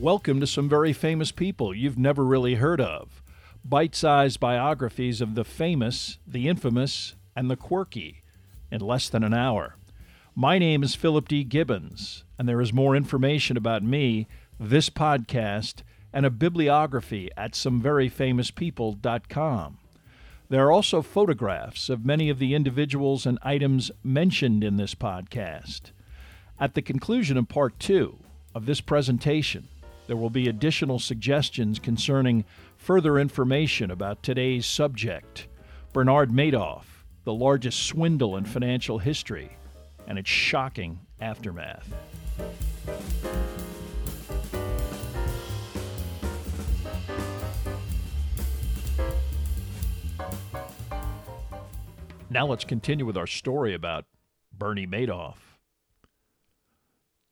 Welcome to some very famous people you've never really heard of. Bite sized biographies of the famous, the infamous, and the quirky in less than an hour. My name is Philip D. Gibbons, and there is more information about me, this podcast, and a bibliography at someveryfamouspeople.com. There are also photographs of many of the individuals and items mentioned in this podcast. At the conclusion of part two of this presentation, there will be additional suggestions concerning further information about today's subject Bernard Madoff, the largest swindle in financial history, and its shocking aftermath. Now let's continue with our story about Bernie Madoff.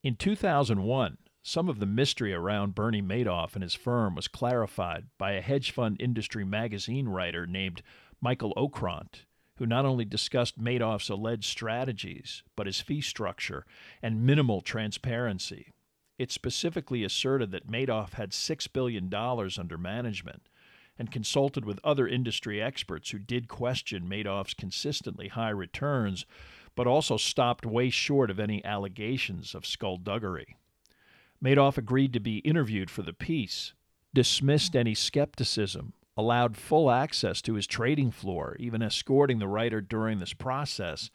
In 2001, some of the mystery around Bernie Madoff and his firm was clarified by a hedge fund industry magazine writer named Michael Ocrant, who not only discussed Madoff's alleged strategies, but his fee structure and minimal transparency. It specifically asserted that Madoff had $6 billion under management and consulted with other industry experts who did question Madoff's consistently high returns, but also stopped way short of any allegations of skullduggery. Madoff agreed to be interviewed for the piece, dismissed any skepticism, allowed full access to his trading floor, even escorting the writer during this process,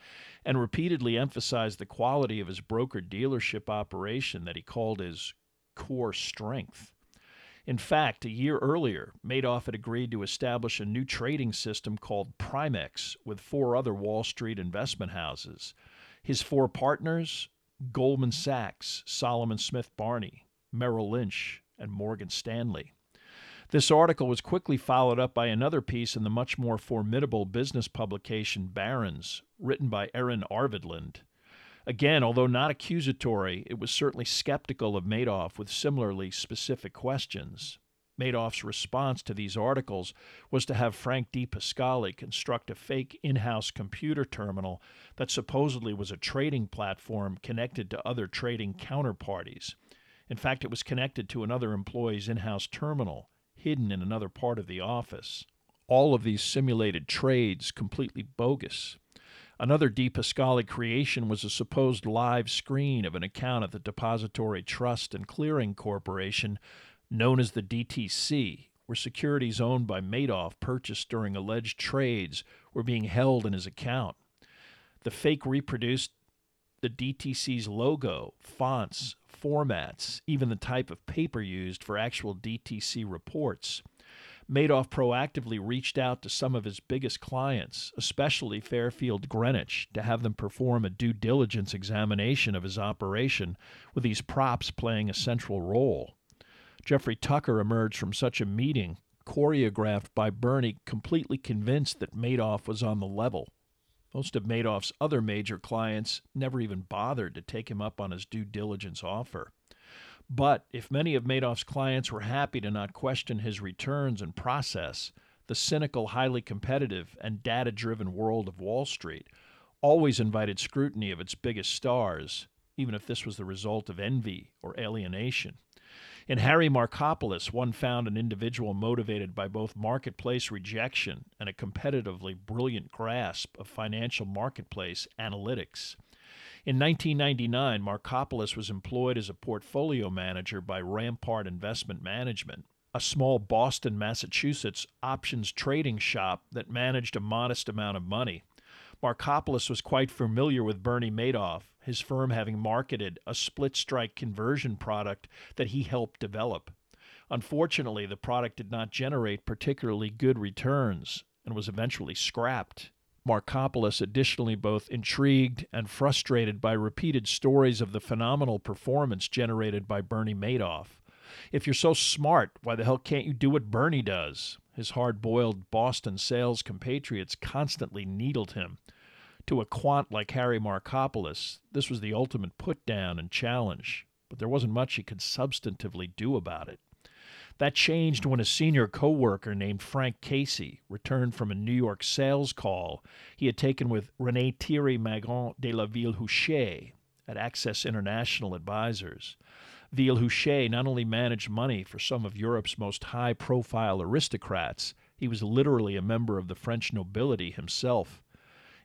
and repeatedly emphasized the quality of his broker dealership operation that he called his core strength. In fact, a year earlier, Madoff had agreed to establish a new trading system called Primex with four other Wall Street investment houses. His four partners Goldman Sachs, Salomon Smith Barney, Merrill Lynch, and Morgan Stanley. This article was quickly followed up by another piece in the much more formidable business publication Barron's, written by Erin Arvedlund. Again, although not accusatory, it was certainly skeptical of Madoff with similarly specific questions. Madoff's response to these articles was to have Frank DiPascali construct a fake in house computer terminal that supposedly was a trading platform connected to other trading counterparties. In fact, it was connected to another employee's in house terminal, hidden in another part of the office. All of these simulated trades completely bogus. Another DiPascali creation was a supposed live screen of an account at the Depository Trust and Clearing Corporation known as the DTC, where securities owned by Madoff purchased during alleged trades were being held in his account. The fake reproduced the DTC's logo, fonts, formats, even the type of paper used for actual DTC reports. Madoff proactively reached out to some of his biggest clients, especially Fairfield Greenwich, to have them perform a due diligence examination of his operation, with these props playing a central role. Jeffrey Tucker emerged from such a meeting, choreographed by Bernie, completely convinced that Madoff was on the level. Most of Madoff's other major clients never even bothered to take him up on his due diligence offer. But if many of Madoff's clients were happy to not question his returns and process, the cynical, highly competitive, and data driven world of Wall Street always invited scrutiny of its biggest stars, even if this was the result of envy or alienation. In Harry Markopolos, one found an individual motivated by both marketplace rejection and a competitively brilliant grasp of financial marketplace analytics. In 1999, Markopolos was employed as a portfolio manager by Rampart Investment Management, a small Boston, Massachusetts options trading shop that managed a modest amount of money. Markopolos was quite familiar with Bernie Madoff, his firm having marketed a split strike conversion product that he helped develop. Unfortunately, the product did not generate particularly good returns and was eventually scrapped. Markopolos additionally both intrigued and frustrated by repeated stories of the phenomenal performance generated by Bernie Madoff. If you're so smart, why the hell can't you do what Bernie does? His hard boiled Boston sales compatriots constantly needled him. To a quant like Harry Markopolos, this was the ultimate put down and challenge, but there wasn't much he could substantively do about it. That changed when a senior coworker named Frank Casey returned from a New York sales call he had taken with René Thierry Magrin de la Ville Huchet at Access International Advisors. Villehuchet not only managed money for some of Europe's most high profile aristocrats, he was literally a member of the French nobility himself.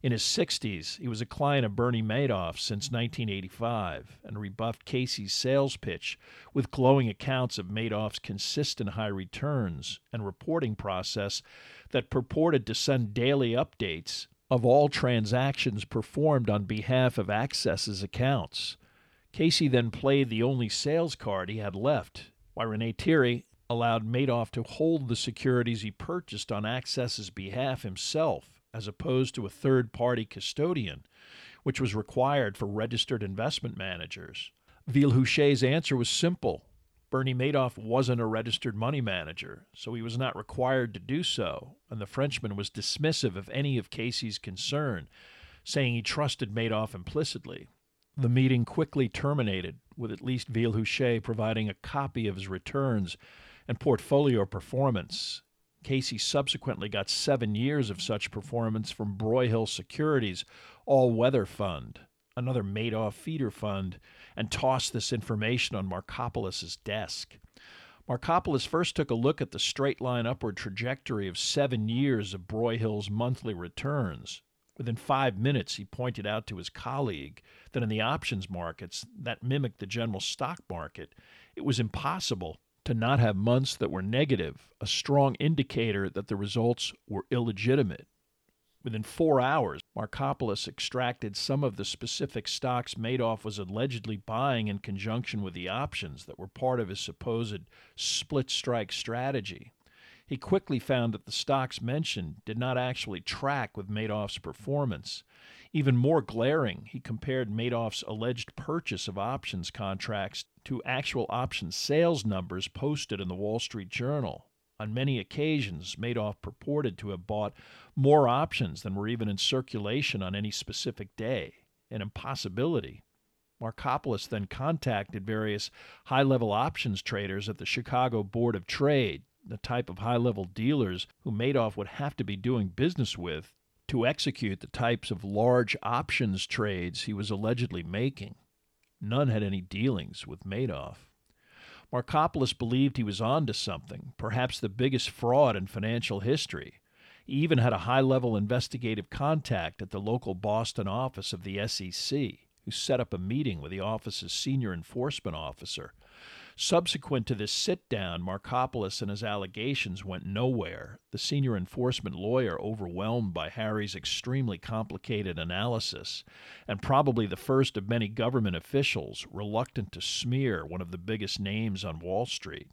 In his 60s, he was a client of Bernie Madoff since 1985 and rebuffed Casey's sales pitch with glowing accounts of Madoff's consistent high returns and reporting process that purported to send daily updates of all transactions performed on behalf of Access's accounts. Casey then played the only sales card he had left, while Rene Thierry allowed Madoff to hold the securities he purchased on Access's behalf himself as opposed to a third party custodian, which was required for registered investment managers. Villehuchet's answer was simple. Bernie Madoff wasn't a registered money manager, so he was not required to do so, and the Frenchman was dismissive of any of Casey's concern, saying he trusted Madoff implicitly. The meeting quickly terminated, with at least Villehuchet providing a copy of his returns and portfolio performance, Casey subsequently got seven years of such performance from Broyhill Securities All Weather Fund, another Madoff feeder fund, and tossed this information on Markopolos's desk. Markopolos first took a look at the straight line upward trajectory of seven years of Broyhill's monthly returns. Within five minutes, he pointed out to his colleague that in the options markets that mimicked the general stock market, it was impossible to not have months that were negative, a strong indicator that the results were illegitimate. Within four hours, Markopolos extracted some of the specific stocks Madoff was allegedly buying in conjunction with the options that were part of his supposed split strike strategy. He quickly found that the stocks mentioned did not actually track with Madoff's performance. Even more glaring, he compared Madoff's alleged purchase of options contracts to actual option sales numbers posted in the Wall Street Journal. On many occasions, Madoff purported to have bought more options than were even in circulation on any specific day, an impossibility. Markopolos then contacted various high level options traders at the Chicago Board of Trade, the type of high level dealers who Madoff would have to be doing business with to execute the types of large options trades he was allegedly making. None had any dealings with Madoff. Markopolos believed he was on to something, perhaps the biggest fraud in financial history. He even had a high level investigative contact at the local Boston office of the SEC, who set up a meeting with the office's senior enforcement officer Subsequent to this sit down, Markopolos and his allegations went nowhere, the senior enforcement lawyer overwhelmed by Harry's extremely complicated analysis, and probably the first of many government officials reluctant to smear one of the biggest names on Wall Street.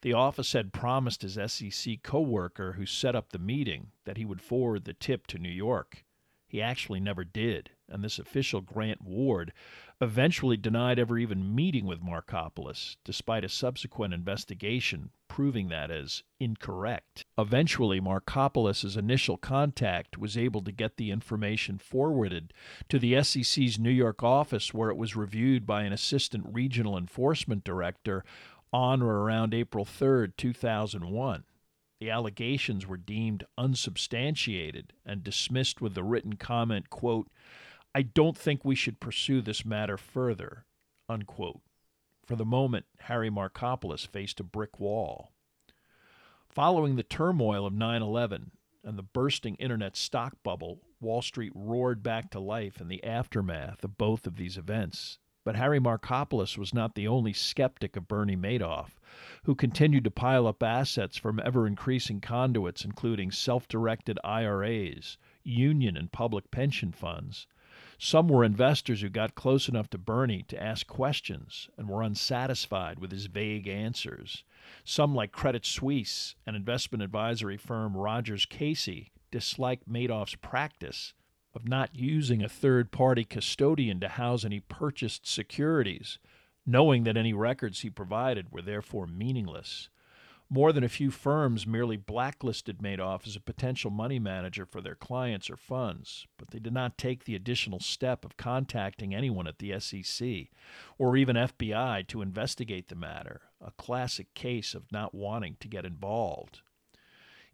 The office had promised his SEC co worker who set up the meeting that he would forward the tip to New York. He actually never did, and this official, Grant Ward, eventually denied ever even meeting with Markopolos, despite a subsequent investigation proving that as incorrect. Eventually, Markopolos's initial contact was able to get the information forwarded to the SEC's New York office, where it was reviewed by an assistant regional enforcement director on or around April 3, 2001. The allegations were deemed unsubstantiated and dismissed with the written comment, quote, I don't think we should pursue this matter further. Unquote. For the moment, Harry Markopolos faced a brick wall. Following the turmoil of 9 11 and the bursting internet stock bubble, Wall Street roared back to life in the aftermath of both of these events. But Harry Markopolos was not the only skeptic of Bernie Madoff, who continued to pile up assets from ever increasing conduits, including self directed IRAs, union and public pension funds. Some were investors who got close enough to Bernie to ask questions and were unsatisfied with his vague answers. Some, like Credit Suisse and investment advisory firm Rogers Casey, disliked Madoff's practice of not using a third party custodian to house any purchased securities, knowing that any records he provided were therefore meaningless. More than a few firms merely blacklisted Madoff as a potential money manager for their clients or funds, but they did not take the additional step of contacting anyone at the SEC or even FBI to investigate the matter, a classic case of not wanting to get involved.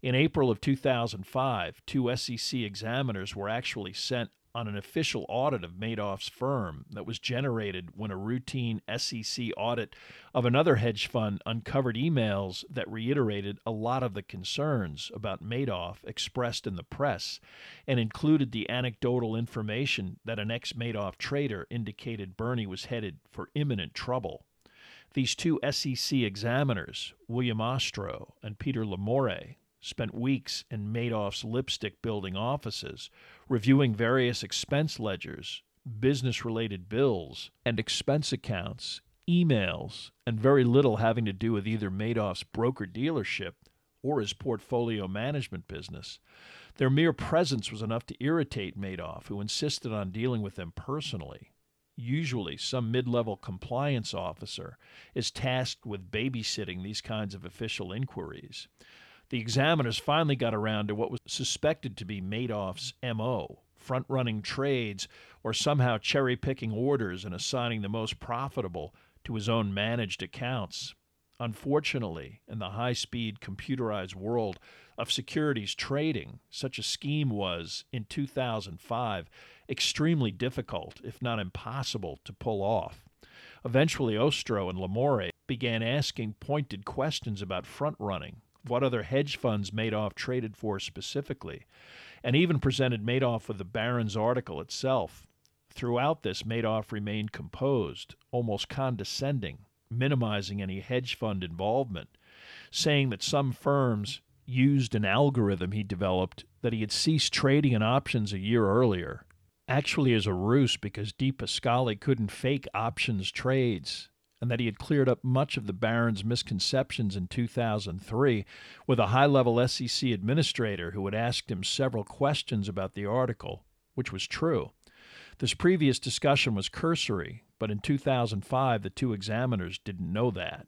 In April of 2005, two SEC examiners were actually sent on an official audit of Madoff's firm that was generated when a routine SEC audit of another hedge fund uncovered emails that reiterated a lot of the concerns about Madoff expressed in the press and included the anecdotal information that an ex Madoff trader indicated Bernie was headed for imminent trouble. These two SEC examiners, William Ostrow and Peter Lamore, spent weeks in Madoff's lipstick building offices, reviewing various expense ledgers, business related bills, and expense accounts, emails, and very little having to do with either Madoff's broker dealership or his portfolio management business. Their mere presence was enough to irritate Madoff, who insisted on dealing with them personally. Usually, some mid level compliance officer is tasked with babysitting these kinds of official inquiries the examiners finally got around to what was suspected to be Madoff's MO front running trades or somehow cherry picking orders and assigning the most profitable to his own managed accounts. Unfortunately, in the high speed computerized world of securities trading, such a scheme was, in 2005, extremely difficult, if not impossible, to pull off. Eventually, Ostrow and Lamore began asking pointed questions about front running what other hedge funds Madoff traded for specifically, and even presented Madoff with the Barron's article itself. Throughout this, Madoff remained composed, almost condescending, minimizing any hedge fund involvement, saying that some firms used an algorithm he developed that he had ceased trading in options a year earlier, actually as a ruse because DiPascali couldn't fake options trades and that he had cleared up much of the Barron's misconceptions in 2003 with a high level SEC administrator who had asked him several questions about the article, which was true. This previous discussion was cursory, but in 2005 the two examiners didn't know that.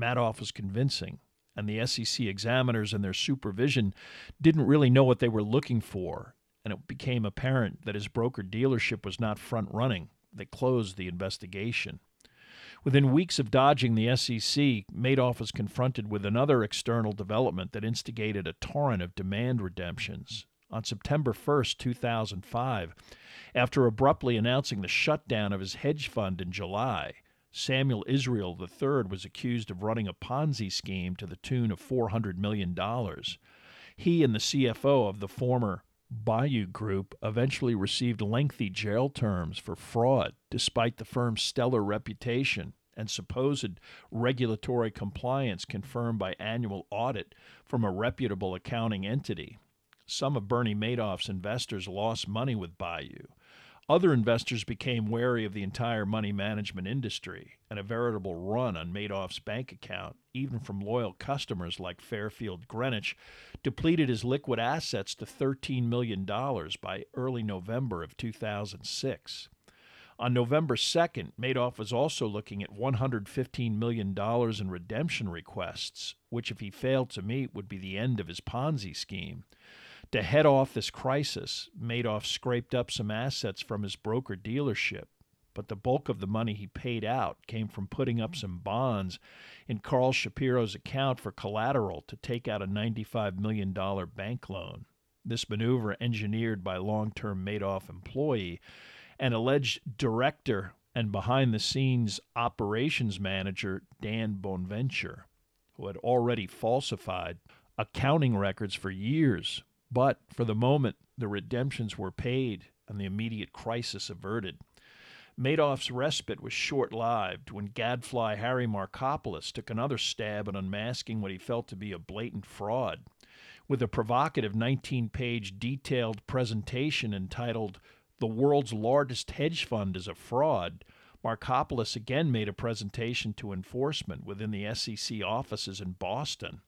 Madoff was convincing, and the SEC examiners and their supervision didn't really know what they were looking for, and it became apparent that his broker dealership was not front running. They closed the investigation. Within weeks of dodging the SEC, Madoff was confronted with another external development that instigated a torrent of demand redemptions. On September 1, 2005, after abruptly announcing the shutdown of his hedge fund in July, Samuel Israel III was accused of running a Ponzi scheme to the tune of $400 million. He and the CFO of the former Bayou Group eventually received lengthy jail terms for fraud, despite the firm's stellar reputation and supposed regulatory compliance confirmed by annual audit from a reputable accounting entity. Some of Bernie Madoff's investors lost money with Bayou. Other investors became wary of the entire money management industry, and a veritable run on Madoff's bank account, even from loyal customers like Fairfield Greenwich, depleted his liquid assets to $13 million by early November of 2006. On November 2nd, Madoff was also looking at $115 million in redemption requests, which, if he failed to meet, would be the end of his Ponzi scheme. To head off this crisis, Madoff scraped up some assets from his broker dealership, but the bulk of the money he paid out came from putting up some bonds in Carl Shapiro's account for collateral to take out a $95 million bank loan. This maneuver, engineered by long term Madoff employee and alleged director and behind the scenes operations manager Dan Bonventre, who had already falsified accounting records for years but for the moment, the redemptions were paid and the immediate crisis averted. Madoff's respite was short lived when gadfly Harry Markopolos took another stab at unmasking what he felt to be a blatant fraud. With a provocative 19 page detailed presentation entitled The World's Largest Hedge Fund is a Fraud, Markopolos again made a presentation to enforcement within the SEC offices in Boston.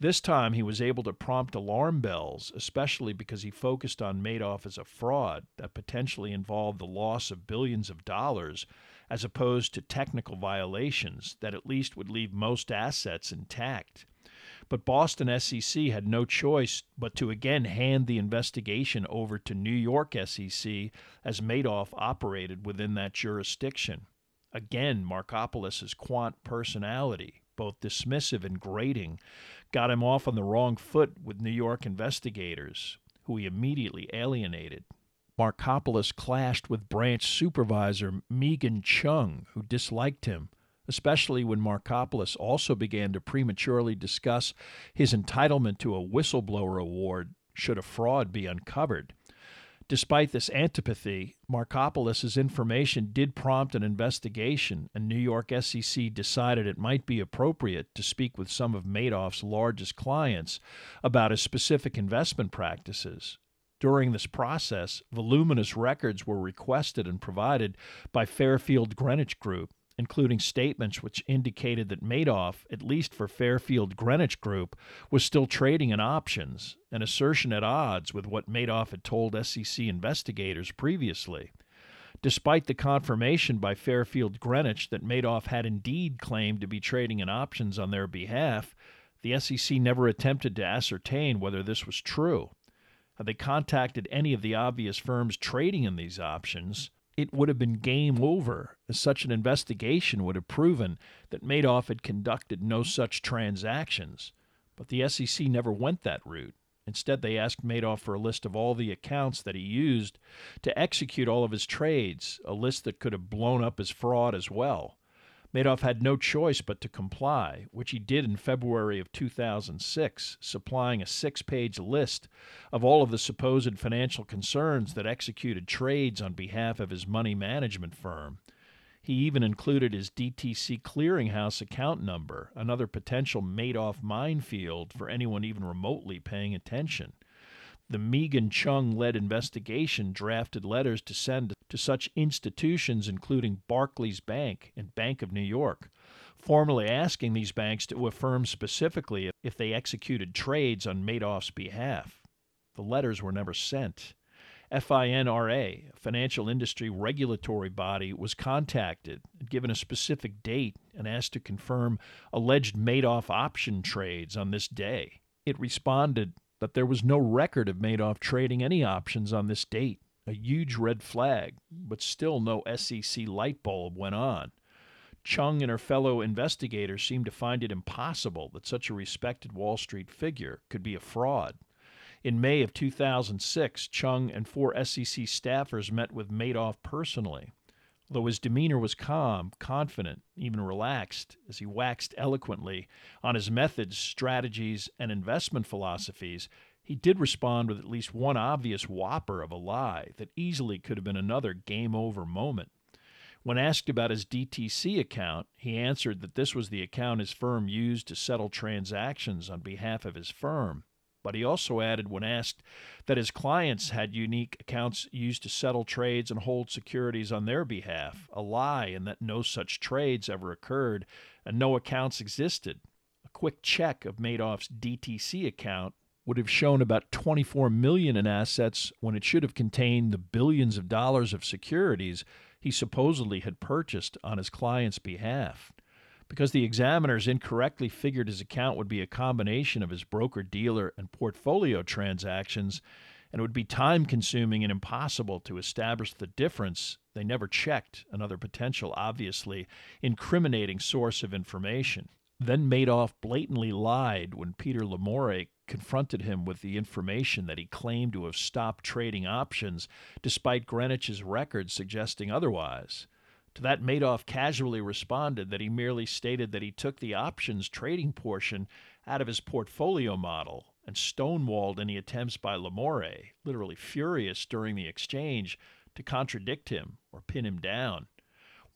This time he was able to prompt alarm bells, especially because he focused on Madoff as a fraud that potentially involved the loss of billions of dollars, as opposed to technical violations that at least would leave most assets intact. But Boston SEC had no choice but to again hand the investigation over to New York SEC as Madoff operated within that jurisdiction. Again, Markopolos' quant personality, both dismissive and grating, got him off on the wrong foot with New York investigators, who he immediately alienated. Markopolos clashed with branch supervisor Meaghan Cheung, who disliked him, especially when Markopolos also began to prematurely discuss his entitlement to a whistleblower award should a fraud be uncovered. Despite this antipathy, Markopolos's information did prompt an investigation, and New York SEC decided it might be appropriate to speak with some of Madoff's largest clients about his specific investment practices. During this process, voluminous records were requested and provided by Fairfield Greenwich Group, including statements which indicated that Madoff, at least for Fairfield Greenwich Group, was still trading in options, an assertion at odds with what Madoff had told SEC investigators previously. Despite the confirmation by Fairfield Greenwich that Madoff had indeed claimed to be trading in options on their behalf, the SEC never attempted to ascertain whether this was true. Had they contacted any of the obvious firms trading in these options, it would have been game over, as such an investigation would have proven that Madoff had conducted no such transactions. But the SEC never went that route. Instead, they asked Madoff for a list of all the accounts that he used to execute all of his trades, a list that could have blown up his fraud as well. Madoff had no choice but to comply, which he did in February of 2006, supplying a six page list of all of the supposed financial concerns that executed trades on behalf of his money management firm. He even included his DTC clearinghouse account number, another potential Madoff minefield for anyone even remotely paying attention the Meaghan Cheung led investigation drafted letters to send to such institutions, including Barclays Bank and Bank of New York, formally asking these banks to affirm specifically if they executed trades on Madoff's behalf. The letters were never sent. FINRA, a financial industry regulatory body, was contacted, given a specific date, and asked to confirm alleged Madoff option trades on this day. It responded that there was no record of Madoff trading any options on this date, a huge red flag, but still no SEC light bulb went on. Cheung and her fellow investigators seemed to find it impossible that such a respected Wall Street figure could be a fraud. In May of 2006, Cheung and four SEC staffers met with Madoff personally. Though his demeanor was calm, confident, even relaxed, as he waxed eloquently on his methods, strategies, and investment philosophies, he did respond with at least one obvious whopper of a lie that easily could have been another game over moment. When asked about his DTC account, he answered that this was the account his firm used to settle transactions on behalf of his firm. But he also added, when asked, that his clients had unique accounts used to settle trades and hold securities on their behalf, a lie, and that no such trades ever occurred and no accounts existed. A quick check of Madoff's DTC account would have shown about 24 million in assets when it should have contained the billions of dollars of securities he supposedly had purchased on his client's behalf because the examiners incorrectly figured his account would be a combination of his broker dealer and portfolio transactions and it would be time consuming and impossible to establish the difference, they never checked another potential, obviously incriminating source of information. Then Madoff blatantly lied when Peter Lamore confronted him with the information that he claimed to have stopped trading options, despite Greenwich's records suggesting otherwise. To that, Madoff casually responded that he merely stated that he took the options trading portion out of his portfolio model and stonewalled any attempts by Lamore, literally furious during the exchange, to contradict him or pin him down.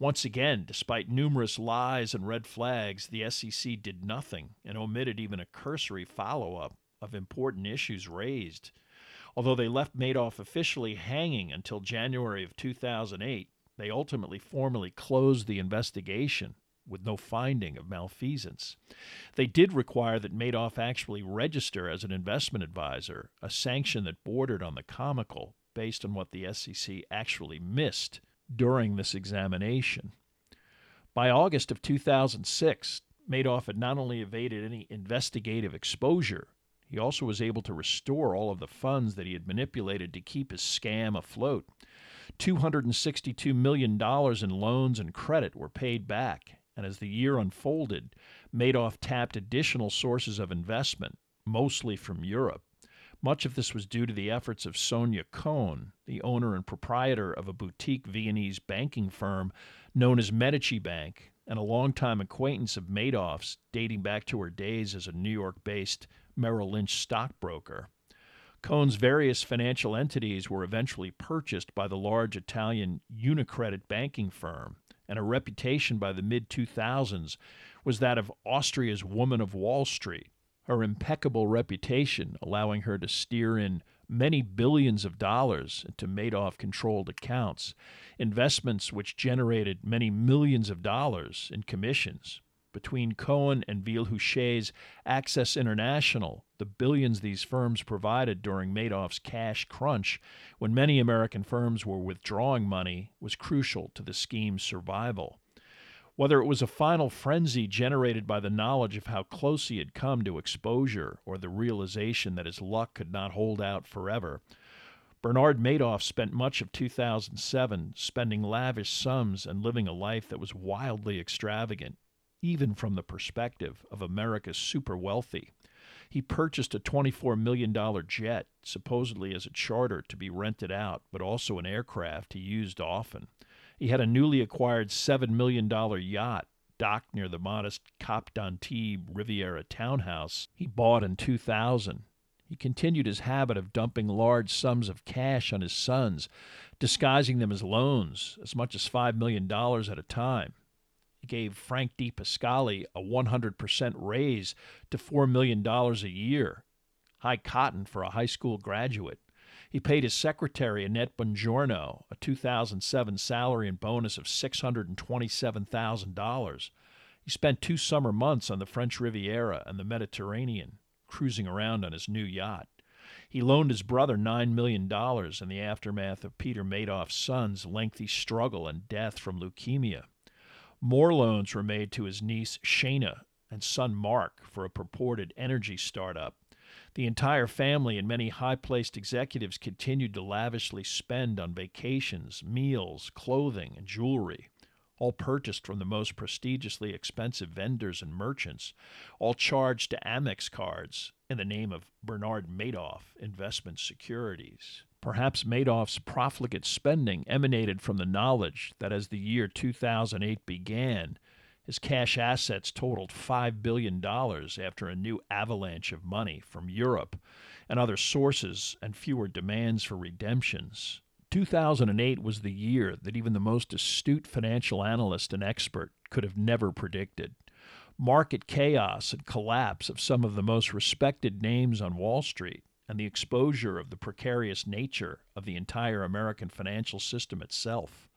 Once again, despite numerous lies and red flags, the SEC did nothing and omitted even a cursory follow up of important issues raised. Although they left Madoff officially hanging until January of 2008, they ultimately formally closed the investigation with no finding of malfeasance. They did require that Madoff actually register as an investment advisor, a sanction that bordered on the comical based on what the SEC actually missed during this examination. By August of 2006, Madoff had not only evaded any investigative exposure, he also was able to restore all of the funds that he had manipulated to keep his scam afloat. $262 million in loans and credit were paid back, and as the year unfolded, Madoff tapped additional sources of investment, mostly from Europe. Much of this was due to the efforts of Sonja Kohn, the owner and proprietor of a boutique Viennese banking firm known as Medici Bank, and a longtime acquaintance of Madoff's dating back to her days as a New York based Merrill Lynch stockbroker. Kohn's various financial entities were eventually purchased by the large Italian Unicredit banking firm, and her reputation by the mid 2000s was that of Austria's woman of Wall Street, her impeccable reputation allowing her to steer in many billions of dollars into Madoff controlled accounts, investments which generated many millions of dollars in commissions. Between Cohen and Villehuchet's Access International, the billions these firms provided during Madoff's cash crunch, when many American firms were withdrawing money, was crucial to the scheme's survival. Whether it was a final frenzy generated by the knowledge of how close he had come to exposure or the realization that his luck could not hold out forever, Bernard Madoff spent much of 2007 spending lavish sums and living a life that was wildly extravagant, even from the perspective of America's super wealthy. He purchased a $24 million jet, supposedly as a charter to be rented out, but also an aircraft he used often. He had a newly acquired $7 million yacht docked near the modest Cap d'Antibes Riviera townhouse he bought in 2000. He continued his habit of dumping large sums of cash on his sons, disguising them as loans, as much as $5 million at a time. He gave Frank DiPascali a 100% raise to $4 million a year, high cotton for a high school graduate. He paid his secretary, Annette Bongiorno, a 2007 salary and bonus of $627,000. He spent two summer months on the French Riviera and the Mediterranean, cruising around on his new yacht. He loaned his brother $9 million in the aftermath of Peter Madoff's son's lengthy struggle and death from leukemia. More loans were made to his niece Shana and son Mark for a purported energy startup. The entire family and many high placed executives continued to lavishly spend on vacations, meals, clothing, and jewelry, all purchased from the most prestigiously expensive vendors and merchants, all charged to Amex cards in the name of Bernard Madoff Investment Securities. Perhaps Madoff's profligate spending emanated from the knowledge that as the year 2008 began, his cash assets totaled $5 billion after a new avalanche of money from Europe and other sources and fewer demands for redemptions. 2008 was the year that even the most astute financial analyst and expert could have never predicted. Market chaos and collapse of some of the most respected names on Wall Street, and the exposure of the precarious nature of the entire American financial system itself.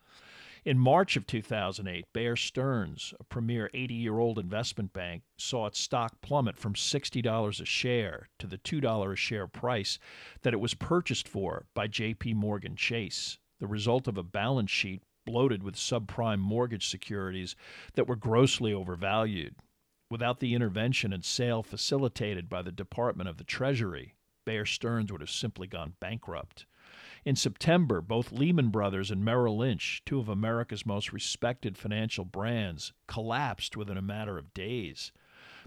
In March of 2008, Bear Stearns, a premier 80 year old investment bank, saw its stock plummet from $60 a share to the $2 a share price that it was purchased for by JP Morgan Chase, the result of a balance sheet bloated with subprime mortgage securities that were grossly overvalued. Without the intervention and sale facilitated by the Department of the Treasury, Bear Stearns would have simply gone bankrupt. In September, both Lehman Brothers and Merrill Lynch, two of America's most respected financial brands, collapsed within a matter of days.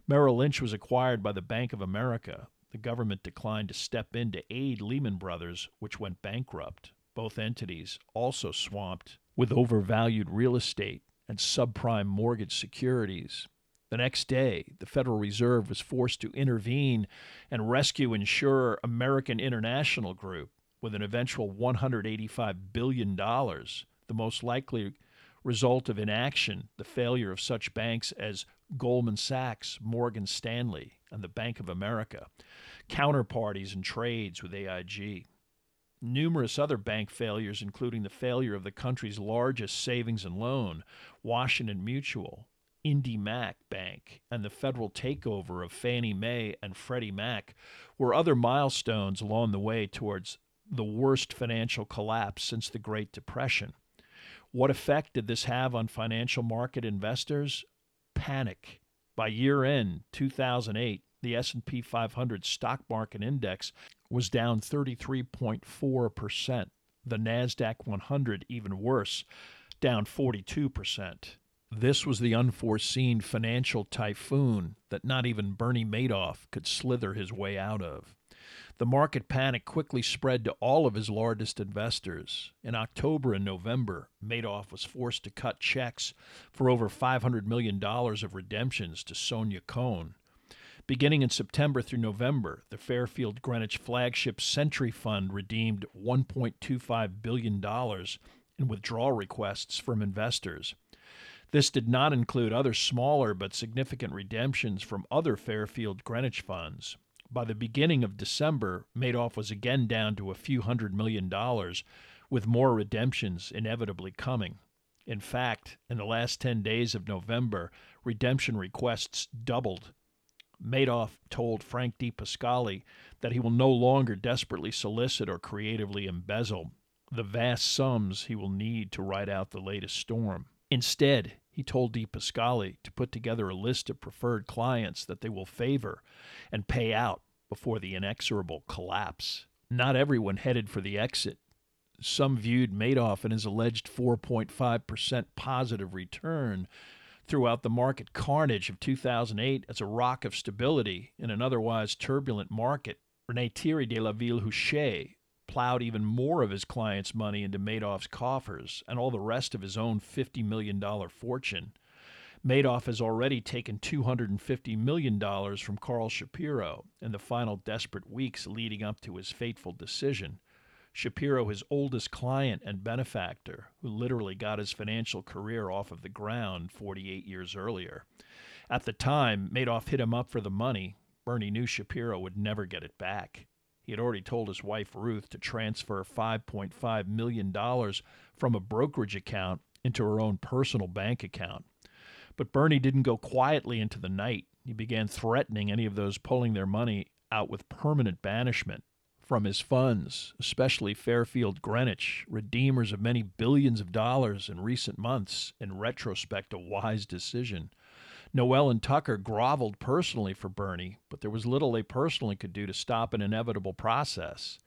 Merrill Lynch was acquired by the Bank of America. The government declined to step in to aid Lehman Brothers, which went bankrupt. Both entities also swamped with overvalued real estate and subprime mortgage securities. The next day, the Federal Reserve was forced to intervene and rescue insurer American International Group with an eventual $185 billion, the most likely result of inaction, the failure of such banks as Goldman Sachs, Morgan Stanley, and the Bank of America, counterparties and trades with AIG. Numerous other bank failures, including the failure of the country's largest savings and loan, Washington Mutual, IndyMac Bank, and the federal takeover of Fannie Mae and Freddie Mac, were other milestones along the way towards the worst financial collapse since the Great Depression. What effect did this have on financial market investors? Panic. By year end 2008, the S&P 500 stock market index was down 33.4%. The Nasdaq 100 even worse, down 42%. This was the unforeseen financial typhoon that not even Bernie Madoff could slither his way out of. The market panic quickly spread to all of his largest investors. In October and November, Madoff was forced to cut checks for over $500 million of redemptions to Sonja Kohn. Beginning in September through November, the Fairfield Greenwich flagship Sentry Fund redeemed $1.25 billion in withdrawal requests from investors. This did not include other smaller but significant redemptions from other Fairfield Greenwich funds. By the beginning of December, Madoff was again down to a few hundred million dollars, with more redemptions inevitably coming. In fact, in the last 10 days of November, redemption requests doubled. Madoff told Frank DiPascali that he will no longer desperately solicit or creatively embezzle the vast sums he will need to ride out the latest storm. Instead, he told DiPascali to put together a list of preferred clients that they will favor and pay out before the inexorable collapse. Not everyone headed for the exit. Some viewed Madoff and his alleged 4.5% positive return throughout the market carnage of 2008 as a rock of stability in an otherwise turbulent market. Rene Thierry de la Ville Huchet plowed even more of his clients' money into Madoff's coffers and all the rest of his own $50 million fortune. Madoff has already taken $250 million from Carl Shapiro in the final desperate weeks leading up to his fateful decision. Shapiro, his oldest client and benefactor, who literally got his financial career off of the ground 48 years earlier. At the time, Madoff hit him up for the money. Bernie knew Shapiro would never get it back. He had already told his wife Ruth to transfer $5.5 million from a brokerage account into her own personal bank account. But Bernie didn't go quietly into the night. He began threatening any of those pulling their money out with permanent banishment from his funds, especially Fairfield Greenwich, redeemers of many billions of dollars in recent months, in retrospect, a wise decision. Noel and Tucker groveled personally for Bernie, but there was little they personally could do to stop an inevitable process.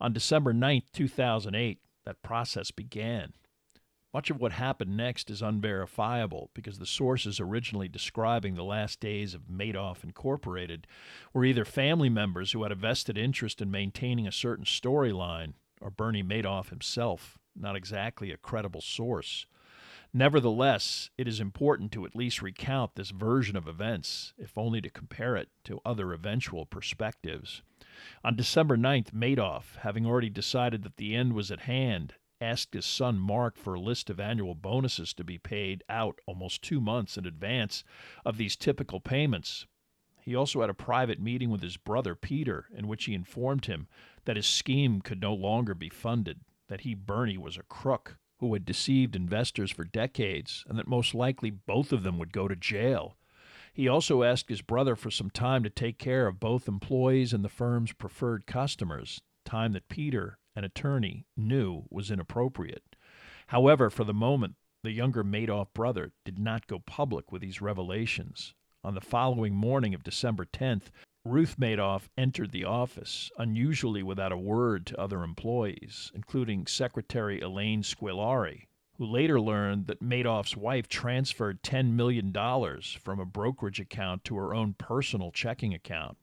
On December 9, 2008, that process began. Much of what happened next is unverifiable because the sources originally describing the last days of Madoff Incorporated were either family members who had a vested interest in maintaining a certain storyline or Bernie Madoff himself, not exactly a credible source. Nevertheless, it is important to at least recount this version of events, if only to compare it to other eventual perspectives. On December 9th, Madoff, having already decided that the end was at hand, asked his son Mark for a list of annual bonuses to be paid out almost two months in advance of these typical payments. He also had a private meeting with his brother Peter, in which he informed him that his scheme could no longer be funded, that he, Bernie, was a crook who had deceived investors for decades, and that most likely both of them would go to jail. He also asked his brother for some time to take care of both employees and the firm's preferred customers, time that Peter, an attorney, knew was inappropriate. However, for the moment, the younger Madoff brother did not go public with these revelations. On the following morning of December 10th, Ruth Madoff entered the office, unusually without a word to other employees, including Secretary Elaine Squillari, who later learned that Madoff's wife transferred $10 million from a brokerage account to her own personal checking account.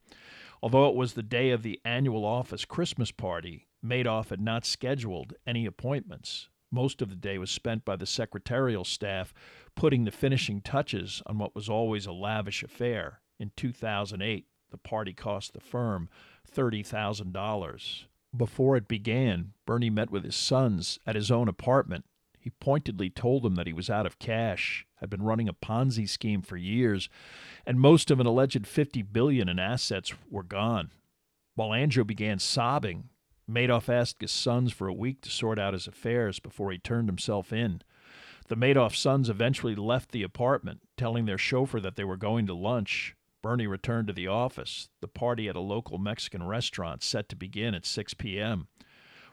Although it was the day of the annual office Christmas party, Madoff had not scheduled any appointments. Most of the day was spent by the secretarial staff putting the finishing touches on what was always a lavish affair. In 2008, the party cost the firm $30,000. Before it began, Bernie met with his sons at his own apartment. He pointedly told them that he was out of cash, had been running a Ponzi scheme for years, and most of an alleged 50 billion in assets were gone. While Andrew began sobbing, Madoff asked his sons for a week to sort out his affairs before he turned himself in. The Madoff sons eventually left the apartment, telling their chauffeur that they were going to lunch. Bernie returned to the office, the party at a local Mexican restaurant set to begin at 6 p.m.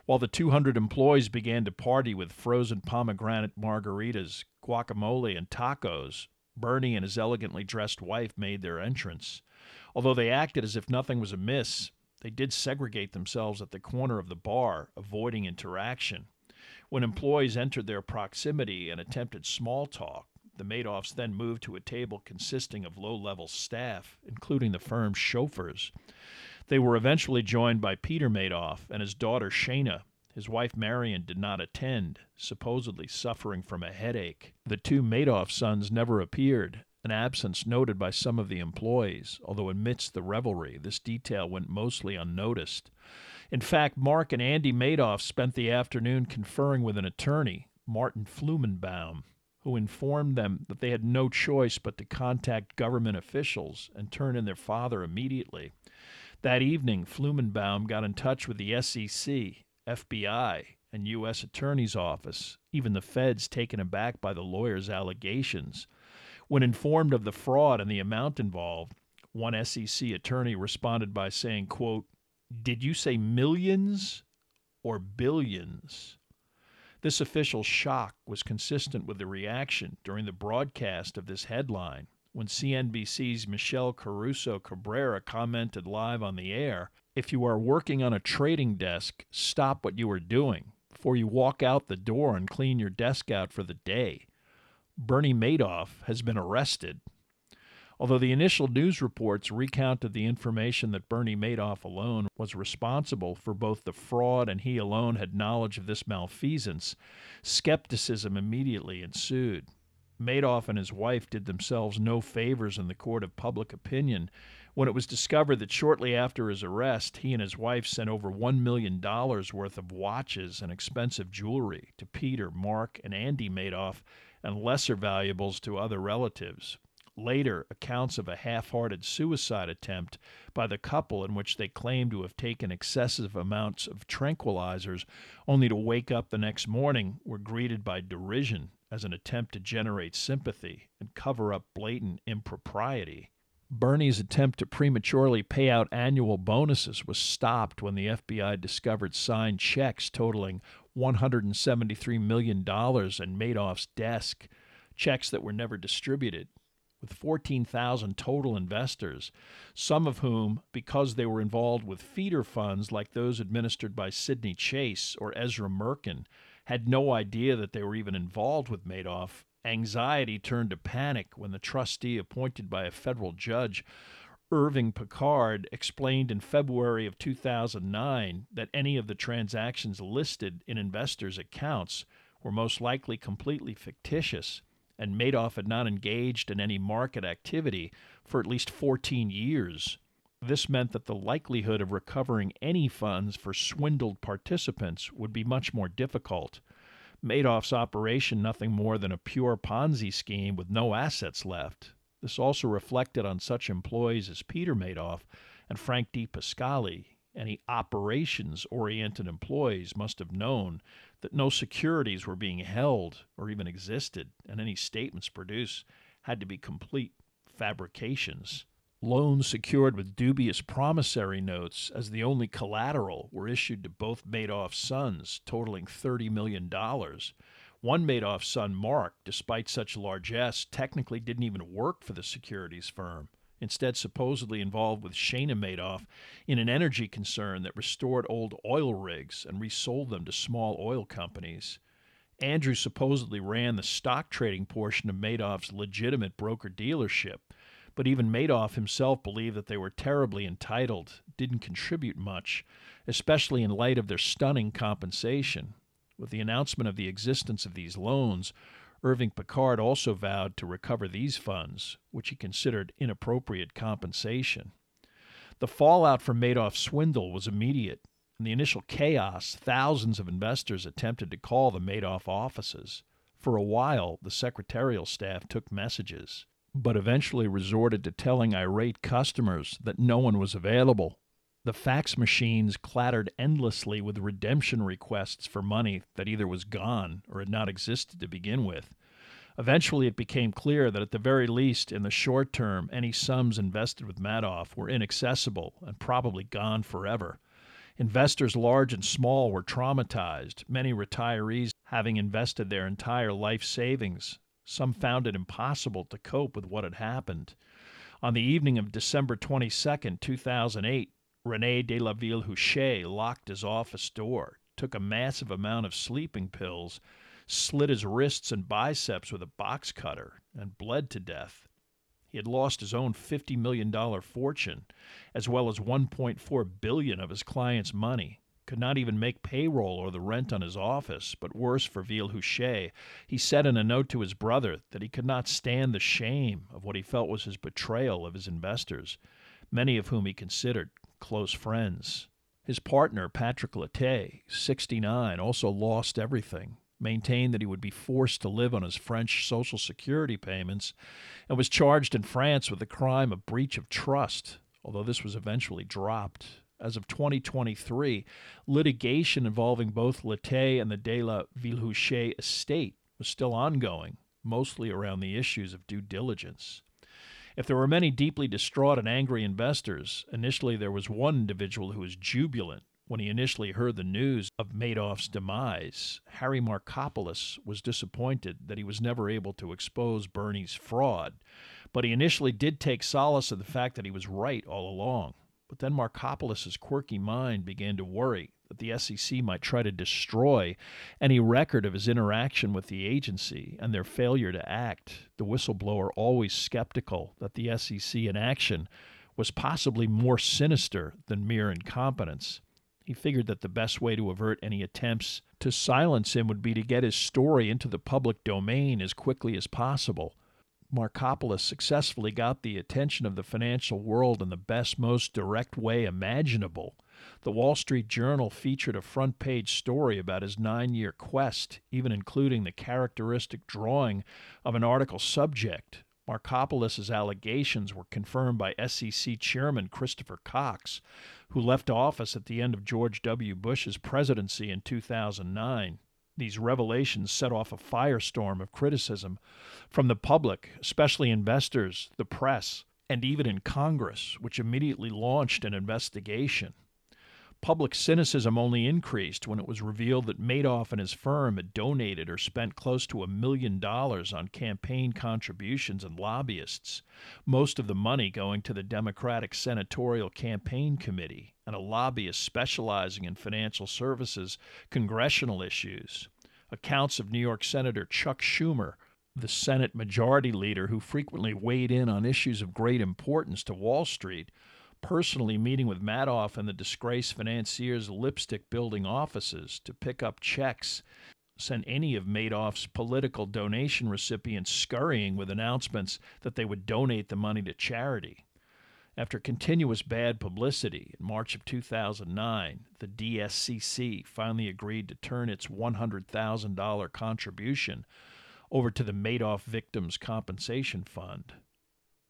While the 200 employees began to party with frozen pomegranate margaritas, guacamole, and tacos, Bernie and his elegantly dressed wife made their entrance. Although they acted as if nothing was amiss, they did segregate themselves at the corner of the bar, avoiding interaction. When employees entered their proximity and attempted small talk, the Madoffs then moved to a table consisting of low level staff, including the firm's chauffeurs. They were eventually joined by Peter Madoff and his daughter Shana. His wife Marion did not attend, supposedly suffering from a headache. The two Madoff sons never appeared, an absence noted by some of the employees, although amidst the revelry, this detail went mostly unnoticed. In fact, Mark and Andy Madoff spent the afternoon conferring with an attorney, Martin Flumenbaum, who informed them that they had no choice but to contact government officials and turn in their father immediately. That evening, Flumenbaum got in touch with the SEC, FBI, and U.S. Attorney's Office, even the feds taken aback by the lawyer's allegations. When informed of the fraud and the amount involved, one SEC attorney responded by saying, quote, Did you say millions or billions? This official shock was consistent with the reaction during the broadcast of this headline when CNBC's Michelle Caruso Cabrera commented live on the air If you are working on a trading desk, stop what you are doing before you walk out the door and clean your desk out for the day. Bernie Madoff has been arrested. Although the initial news reports recounted the information that Bernie Madoff alone was responsible for both the fraud and he alone had knowledge of this malfeasance, skepticism immediately ensued. Madoff and his wife did themselves no favors in the court of public opinion when it was discovered that shortly after his arrest, he and his wife sent over $1 million worth of watches and expensive jewelry to Peter, Mark, and Andy Madoff and lesser valuables to other relatives. Later, accounts of a half hearted suicide attempt by the couple in which they claimed to have taken excessive amounts of tranquilizers only to wake up the next morning were greeted by derision as an attempt to generate sympathy and cover up blatant impropriety. Bernie's attempt to prematurely pay out annual bonuses was stopped when the FBI discovered signed checks totaling $173 million in Madoff's desk, checks that were never distributed. With 14,000 total investors, some of whom, because they were involved with feeder funds like those administered by Sidney Chais or Ezra Merkin, had no idea that they were even involved with Madoff, anxiety turned to panic when the trustee appointed by a federal judge Irving Picard explained in February of 2009 that any of the transactions listed in investors' accounts were most likely completely fictitious, and Madoff had not engaged in any market activity for at least 14 years. This meant that the likelihood of recovering any funds for swindled participants would be much more difficult. Madoff's operation nothing more than a pure Ponzi scheme with no assets left. This also reflected on such employees as Peter Madoff and Frank DiPascali. Any operations oriented employees must have known that no securities were being held or even existed, and any statements produced had to be complete fabrications. Loans secured with dubious promissory notes as the only collateral were issued to both Madoff's sons, totaling $30 million. One Madoff's son, Mark, despite such largesse, technically didn't even work for the securities firm, instead, supposedly involved with Shana Madoff in an energy concern that restored old oil rigs and resold them to small oil companies. Andrew supposedly ran the stock trading portion of Madoff's legitimate broker dealership, but even Madoff himself believed that they were terribly entitled, didn't contribute much, especially in light of their stunning compensation. With the announcement of the existence of these loans, Irving Picard also vowed to recover these funds, which he considered inappropriate compensation. The fallout from Madoff's swindle was immediate. In the initial chaos, thousands of investors attempted to call the Madoff offices. For a while, the secretarial staff took messages, but eventually resorted to telling irate customers that no one was available the fax machines clattered endlessly with redemption requests for money that either was gone or had not existed to begin with. Eventually, it became clear that at the very least, in the short term, any sums invested with Madoff were inaccessible and probably gone forever. Investors large and small were traumatized, many retirees having invested their entire life savings. Some found it impossible to cope with what had happened. On the evening of December 22, 2008, Rene de la Villehuchet locked his office door, took a massive amount of sleeping pills, slit his wrists and biceps with a box cutter, and bled to death. He had lost his own $50 million fortune, as well as 1.4 billion of his clients' money. Could not even make payroll or the rent on his office, but worse for Ville Villehuchet, he said in a note to his brother that he could not stand the shame of what he felt was his betrayal of his investors, many of whom he considered close friends. His partner, Patrick Littaye, 69, also lost everything maintained that he would be forced to live on his French Social Security payments, and was charged in France with the crime of breach of trust, although this was eventually dropped. As of 2023, litigation involving both Littaye and the De La Villehuchet estate was still ongoing, mostly around the issues of due diligence. If there were many deeply distraught and angry investors, initially there was one individual who was jubilant when he initially heard the news of Madoff's demise, Harry Markopolos was disappointed that he was never able to expose Bernie's fraud, but he initially did take solace in the fact that he was right all along. But then Markopolos' quirky mind began to worry that the SEC might try to destroy any record of his interaction with the agency and their failure to act. The whistleblower, always skeptical that the SEC in action was possibly more sinister than mere incompetence. He figured that the best way to avert any attempts to silence him would be to get his story into the public domain as quickly as possible. Markopolos successfully got the attention of the financial world in the best, most direct way imaginable. The Wall Street Journal featured a front page story about his nine year quest, even including the characteristic drawing of an article subject. Markopolos' allegations were confirmed by SEC Chairman Christopher Cox, who left office at the end of George W. Bush's presidency in 2009. These revelations set off a firestorm of criticism from the public, especially investors, the press, and even in Congress, which immediately launched an investigation. Public cynicism only increased when it was revealed that Madoff and his firm had donated or spent close to a million dollars on campaign contributions and lobbyists, most of the money going to the Democratic Senatorial Campaign Committee and a lobbyist specializing in financial services congressional issues. Accounts of New York Senator Chuck Schumer the Senate Majority Leader who frequently weighed in on issues of great importance to Wall Street, personally meeting with Madoff and the disgraced financier's lipstick building offices to pick up checks, sent any of Madoff's political donation recipients scurrying with announcements that they would donate the money to charity. After continuous bad publicity, in March of 2009, the DSCC finally agreed to turn its $100,000 contribution over to the Madoff Victims Compensation Fund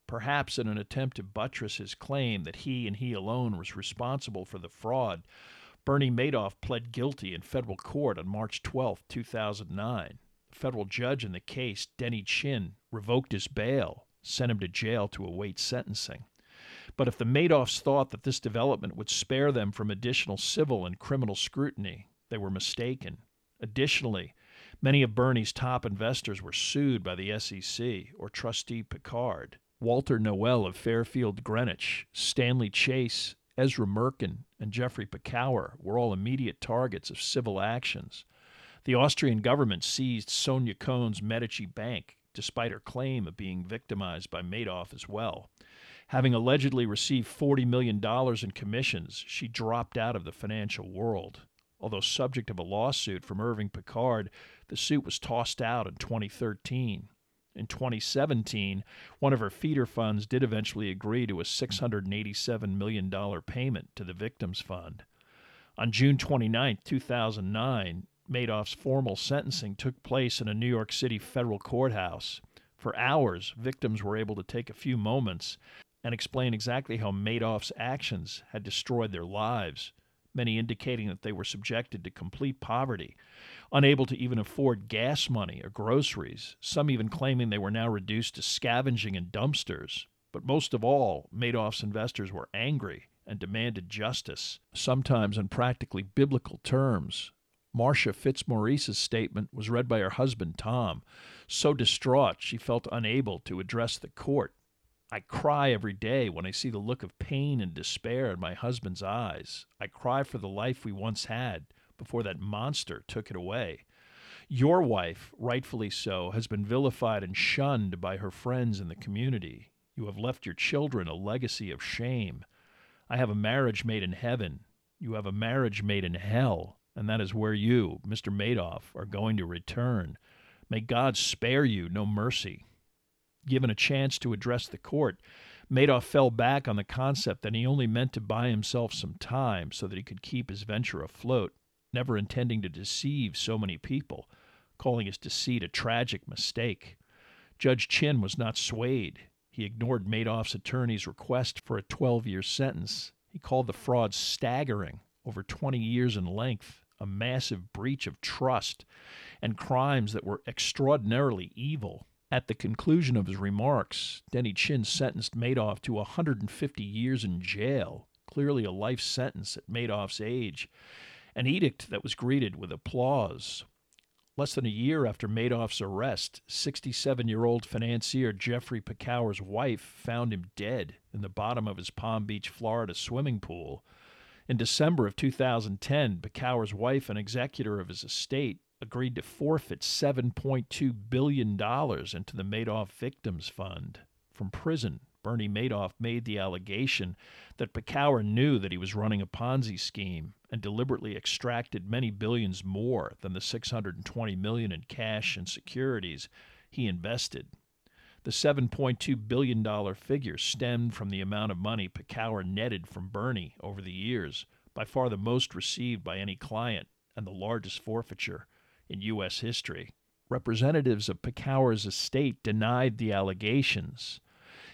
perhaps in an attempt to buttress his claim that he and he alone was responsible for the fraud. Bernie Madoff pled guilty in federal court on March 12, 2009. The federal judge in the case, Denny Chin, revoked his bail, sent him to jail to await sentencing. But if the Madoffs thought that this development would spare them from additional civil and criminal scrutiny, they were mistaken. Additionally, many of Bernie's top investors were sued by the SEC or trustee Picard. Walter Noel of Fairfield Greenwich, Stanley Chais, Ezra Merkin, and Jeffrey Picower were all immediate targets of civil actions. The Austrian government seized Sonja Kohn's Medici Bank, despite her claim of being victimized by Madoff as well. Having allegedly received $40 million in commissions, she dropped out of the financial world. Although subject of a lawsuit from Irving Picard, the suit was tossed out in 2013. In 2017, one of her feeder funds did eventually agree to a $687 million payment to the Victims Fund. On June 29, 2009, Madoff's formal sentencing took place in a New York City federal courthouse. For hours, victims were able to take a few moments and explain exactly how Madoff's actions had destroyed their lives, many indicating that they were subjected to complete poverty unable to even afford gas money or groceries, some even claiming they were now reduced to scavenging in dumpsters. But most of all, Madoff's investors were angry and demanded justice, sometimes in practically biblical terms. Marcia Fitzmaurice's statement was read by her husband, Tom. So distraught, she felt unable to address the court. I cry every day when I see the look of pain and despair in my husband's eyes. I cry for the life we once had before that monster took it away. Your wife, rightfully so, has been vilified and shunned by her friends in the community. You have left your children a legacy of shame. I have a marriage made in heaven. You have a marriage made in hell, and that is where you, Mr. Madoff, are going to return. May God spare you no mercy. Given a chance to address the court, Madoff fell back on the concept that he only meant to buy himself some time so that he could keep his venture afloat, never intending to deceive so many people, calling his deceit a tragic mistake. Judge Chin was not swayed. He ignored Madoff's attorney's request for a 12 year sentence. He called the fraud staggering, over 20 years in length, a massive breach of trust, and crimes that were extraordinarily evil. At the conclusion of his remarks, Denny Chin sentenced Madoff to 150 years in jail, clearly a life sentence at Madoff's age, an edict that was greeted with applause. Less than a year after Madoff's arrest, 67 year old financier Jeffrey Picower's wife found him dead in the bottom of his Palm Beach, Florida swimming pool. In December of 2010, Picower's wife and executor of his estate agreed to forfeit $7.2 billion into the Madoff Victims Fund. From prison, Bernie Madoff made the allegation that Picower knew that he was running a Ponzi scheme and deliberately extracted many billions more than the 620 million in cash and securities he invested. The $7.2 billion figure stemmed from the amount of money Picower netted from Bernie over the years, by far the most received by any client and the largest forfeiture in U.S. history. Representatives of Picower's estate denied the allegations.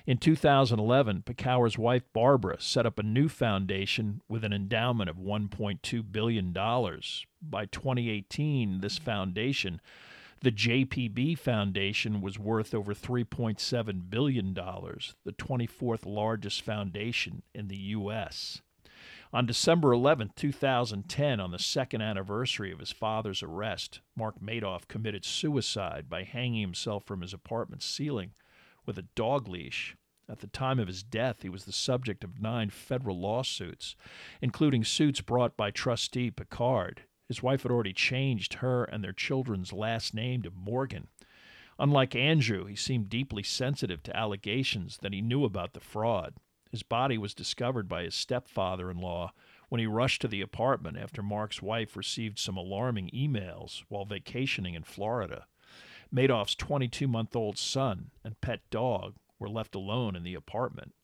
In 2011, Picower's wife Barbara set up a new foundation with an endowment of $1.2 billion. By 2018, this foundation, the JPB Foundation, was worth over $3.7 billion, the 24th largest foundation in the U.S. On December 11, 2010, on the second anniversary of his father's arrest, Mark Madoff committed suicide by hanging himself from his apartment ceiling with a dog leash. At the time of his death, he was the subject of nine federal lawsuits, including suits brought by trustee Picard. His wife had already changed her and their children's last name to Morgan. Unlike Andrew, he seemed deeply sensitive to allegations that he knew about the fraud. His body was discovered by his stepfather in law when he rushed to the apartment after Mark's wife received some alarming emails while vacationing in Florida. Madoff's 22 month old son and pet dog were left alone in the apartment.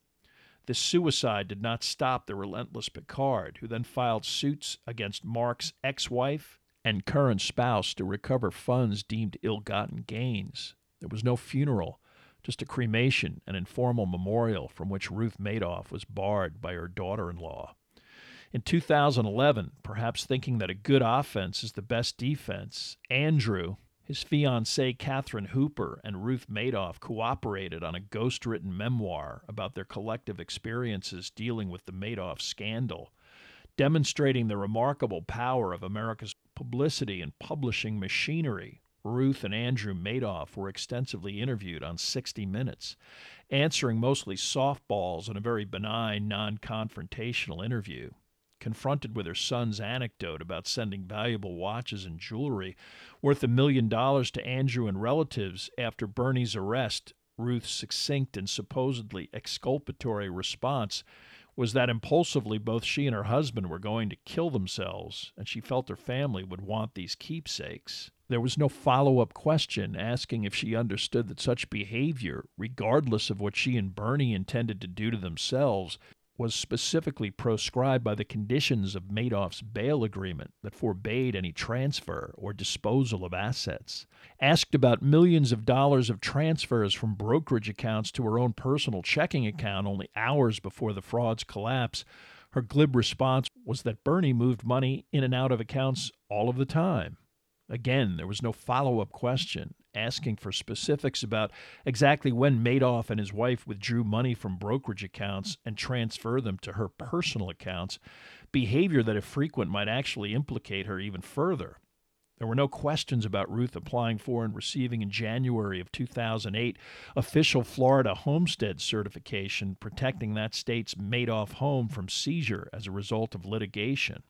This suicide did not stop the relentless Picard, who then filed suits against Mark's ex wife and current spouse to recover funds deemed ill gotten gains. There was no funeral just a cremation, an informal memorial from which Ruth Madoff was barred by her daughter in law. In 2011, perhaps thinking that a good offense is the best defense, Andrew, his fiancee Catherine Hooper, and Ruth Madoff cooperated on a ghost written memoir about their collective experiences dealing with the Madoff scandal, demonstrating the remarkable power of America's publicity and publishing machinery Ruth and Andrew Madoff were extensively interviewed on 60 Minutes, answering mostly softballs in a very benign, non confrontational interview. Confronted with her son's anecdote about sending valuable watches and jewelry worth a million dollars to Andrew and relatives after Bernie's arrest, Ruth's succinct and supposedly exculpatory response was that impulsively both she and her husband were going to kill themselves, and she felt her family would want these keepsakes. There was no follow up question asking if she understood that such behavior, regardless of what she and Bernie intended to do to themselves, was specifically proscribed by the conditions of Madoff's bail agreement that forbade any transfer or disposal of assets. Asked about millions of dollars of transfers from brokerage accounts to her own personal checking account only hours before the fraud's collapse, her glib response was that Bernie moved money in and out of accounts all of the time. Again, there was no follow up question asking for specifics about exactly when Madoff and his wife withdrew money from brokerage accounts and transferred them to her personal accounts, behavior that, if frequent, might actually implicate her even further. There were no questions about Ruth applying for and receiving in January of 2008 official Florida homestead certification protecting that state's Madoff home from seizure as a result of litigation.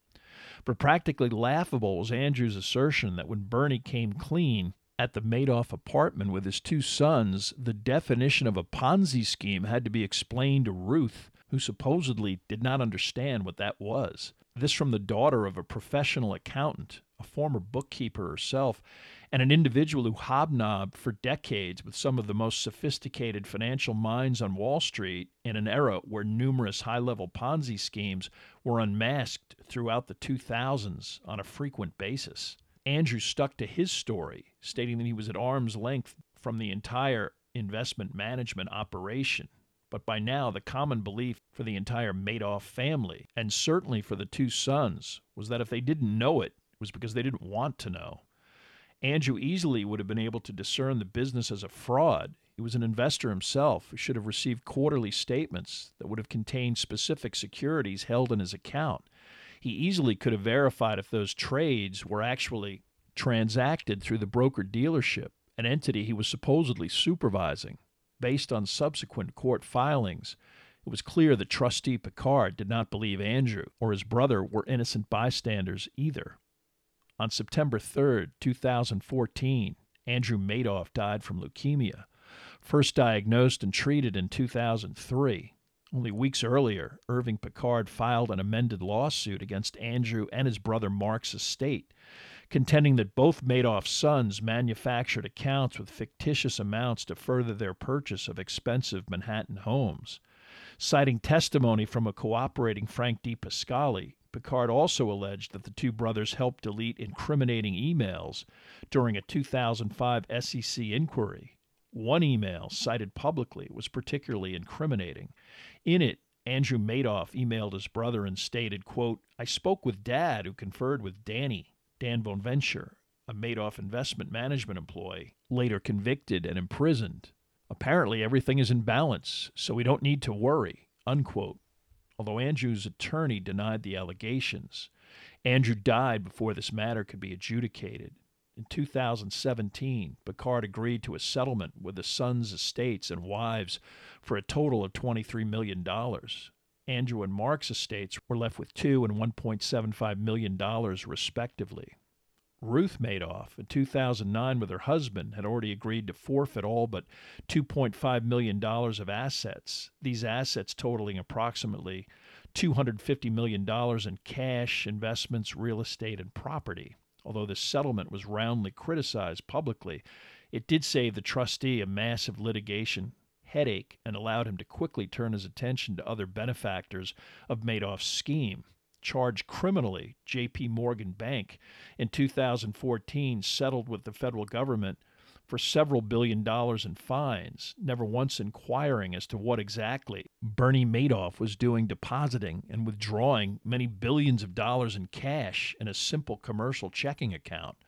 But practically laughable was Andrew's assertion that when Bernie came clean, at the Madoff apartment with his two sons, the definition of a Ponzi scheme had to be explained to Ruth, who supposedly did not understand what that was. This from the daughter of a professional accountant, a former bookkeeper herself, and an individual who hobnobbed for decades with some of the most sophisticated financial minds on Wall Street in an era where numerous high level Ponzi schemes were unmasked throughout the 2000s on a frequent basis. Andrew stuck to his story, stating that he was at arm's length from the entire investment management operation. But by now, the common belief for the entire Madoff family, and certainly for the two sons, was that if they didn't know it, it was because they didn't want to know. Andrew easily would have been able to discern the business as a fraud. He was an investor himself who should have received quarterly statements that would have contained specific securities held in his account. He easily could have verified if those trades were actually transacted through the broker dealership, an entity he was supposedly supervising. Based on subsequent court filings, it was clear that trustee Picard did not believe Andrew or his brother were innocent bystanders either. On September 3, 2014, Andrew Madoff died from leukemia, first diagnosed and treated in 2003. Only weeks earlier, Irving Picard filed an amended lawsuit against Andrew and his brother Mark's estate, contending that both Madoff's sons manufactured accounts with fictitious amounts to further their purchase of expensive Manhattan homes. Citing testimony from a cooperating Frank D. Picard also alleged that the two brothers helped delete incriminating emails during a 2005 SEC inquiry. One email cited publicly was particularly incriminating. In it, Andrew Madoff emailed his brother and stated, quote, I spoke with Dad, who conferred with Danny, Dan Bonventre, a Madoff investment management employee, later convicted and imprisoned. Apparently everything is in balance, so we don't need to worry, unquote although Andrew's attorney denied the allegations. Andrew died before this matter could be adjudicated. In 2017, Picard agreed to a settlement with the sons' estates and wives for a total of $23 million. Andrew and Mark's estates were left with two and $1.75 million, respectively. Ruth Madoff, in 2009, with her husband, had already agreed to forfeit all but $2.5 million of assets, these assets totaling approximately $250 million in cash, investments, real estate, and property. Although this settlement was roundly criticized publicly, it did save the trustee a massive litigation headache and allowed him to quickly turn his attention to other benefactors of Madoff's scheme charged criminally JP Morgan Bank in 2014 settled with the federal government for several billion dollars in fines, never once inquiring as to what exactly Bernie Madoff was doing depositing and withdrawing many billions of dollars in cash in a simple commercial checking account.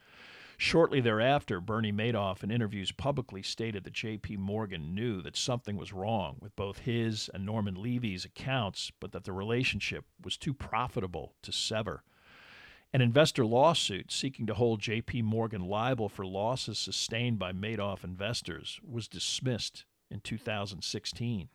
Shortly thereafter, Bernie Madoff, in interviews publicly, stated that J.P. Morgan knew that something was wrong with both his and Norman Levy's accounts, but that the relationship was too profitable to sever. An investor lawsuit seeking to hold J.P. Morgan liable for losses sustained by Madoff investors was dismissed in 2016.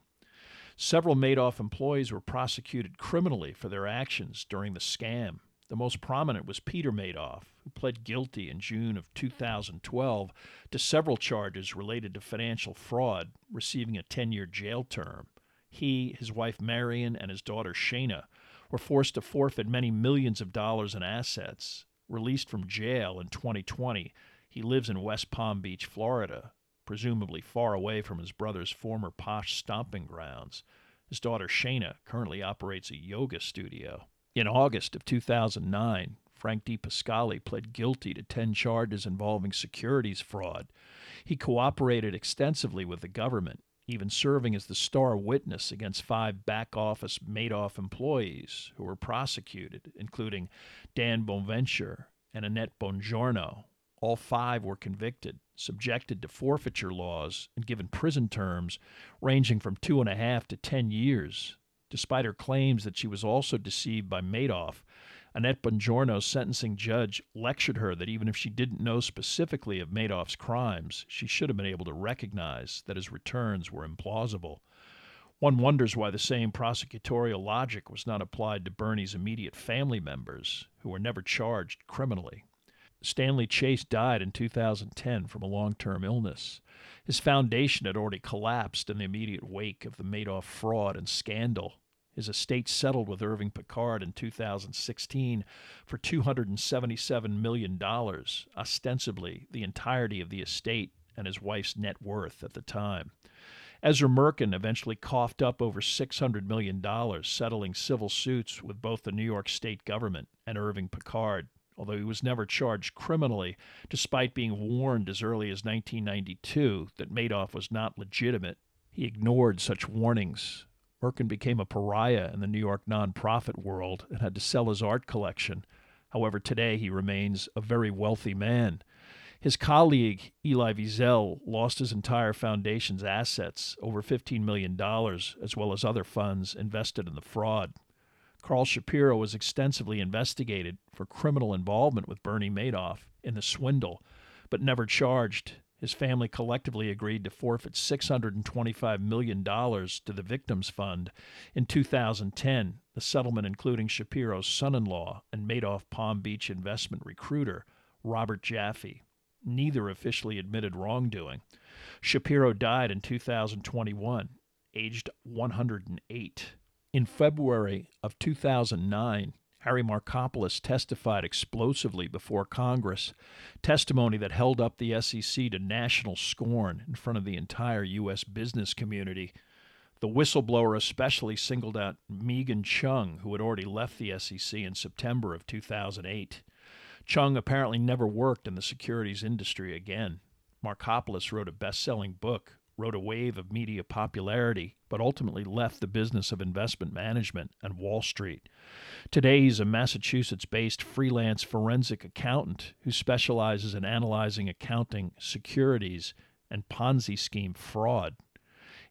Several Madoff employees were prosecuted criminally for their actions during the scam the most prominent was Peter Madoff, who pled guilty in June of 2012 to several charges related to financial fraud, receiving a 10 year jail term. He, his wife Marion, and his daughter Shana were forced to forfeit many millions of dollars in assets. Released from jail in 2020, he lives in West Palm Beach, Florida, presumably far away from his brother's former posh stomping grounds. His daughter Shana currently operates a yoga studio. In August of 2009, Frank DiPascali pled guilty to 10 charges involving securities fraud. He cooperated extensively with the government, even serving as the star witness against five back office Madoff employees who were prosecuted, including Dan Bonventre and Annette Bongiorno. All five were convicted, subjected to forfeiture laws, and given prison terms ranging from two and a half to ten years Despite her claims that she was also deceived by Madoff, Annette Bongiorno's sentencing judge lectured her that even if she didn't know specifically of Madoff's crimes, she should have been able to recognize that his returns were implausible. One wonders why the same prosecutorial logic was not applied to Bernie's immediate family members, who were never charged criminally. Stanley Chais died in 2010 from a long term illness. His foundation had already collapsed in the immediate wake of the Madoff fraud and scandal. His estate settled with Irving Picard in 2016 for $277 million, ostensibly the entirety of the estate and his wife's net worth at the time. Ezra Merkin eventually coughed up over $600 million, settling civil suits with both the New York State government and Irving Picard although he was never charged criminally, despite being warned as early as 1992 that Madoff was not legitimate. He ignored such warnings. Merkin became a pariah in the New York nonprofit world and had to sell his art collection. However, today he remains a very wealthy man. His colleague, Elie Wiesel, lost his entire foundation's assets, over $15 million, as well as other funds invested in the fraud. Carl Shapiro was extensively investigated for criminal involvement with Bernie Madoff in the swindle, but never charged. His family collectively agreed to forfeit $625 million to the Victims Fund in 2010, the settlement including Shapiro's son in law and Madoff Palm Beach investment recruiter, Robert Jaffe. Neither officially admitted wrongdoing. Shapiro died in 2021, aged 108. In February of 2009, Harry Markopolos testified explosively before Congress, testimony that held up the SEC to national scorn in front of the entire U.S. business community. The whistleblower especially singled out Meaghan Cheung, who had already left the SEC in September of 2008. Cheung apparently never worked in the securities industry again. Markopolos wrote a best selling book, rode a wave of media popularity, but ultimately left the business of investment management and Wall Street. Today, he's a Massachusetts based freelance forensic accountant who specializes in analyzing accounting, securities, and Ponzi scheme fraud.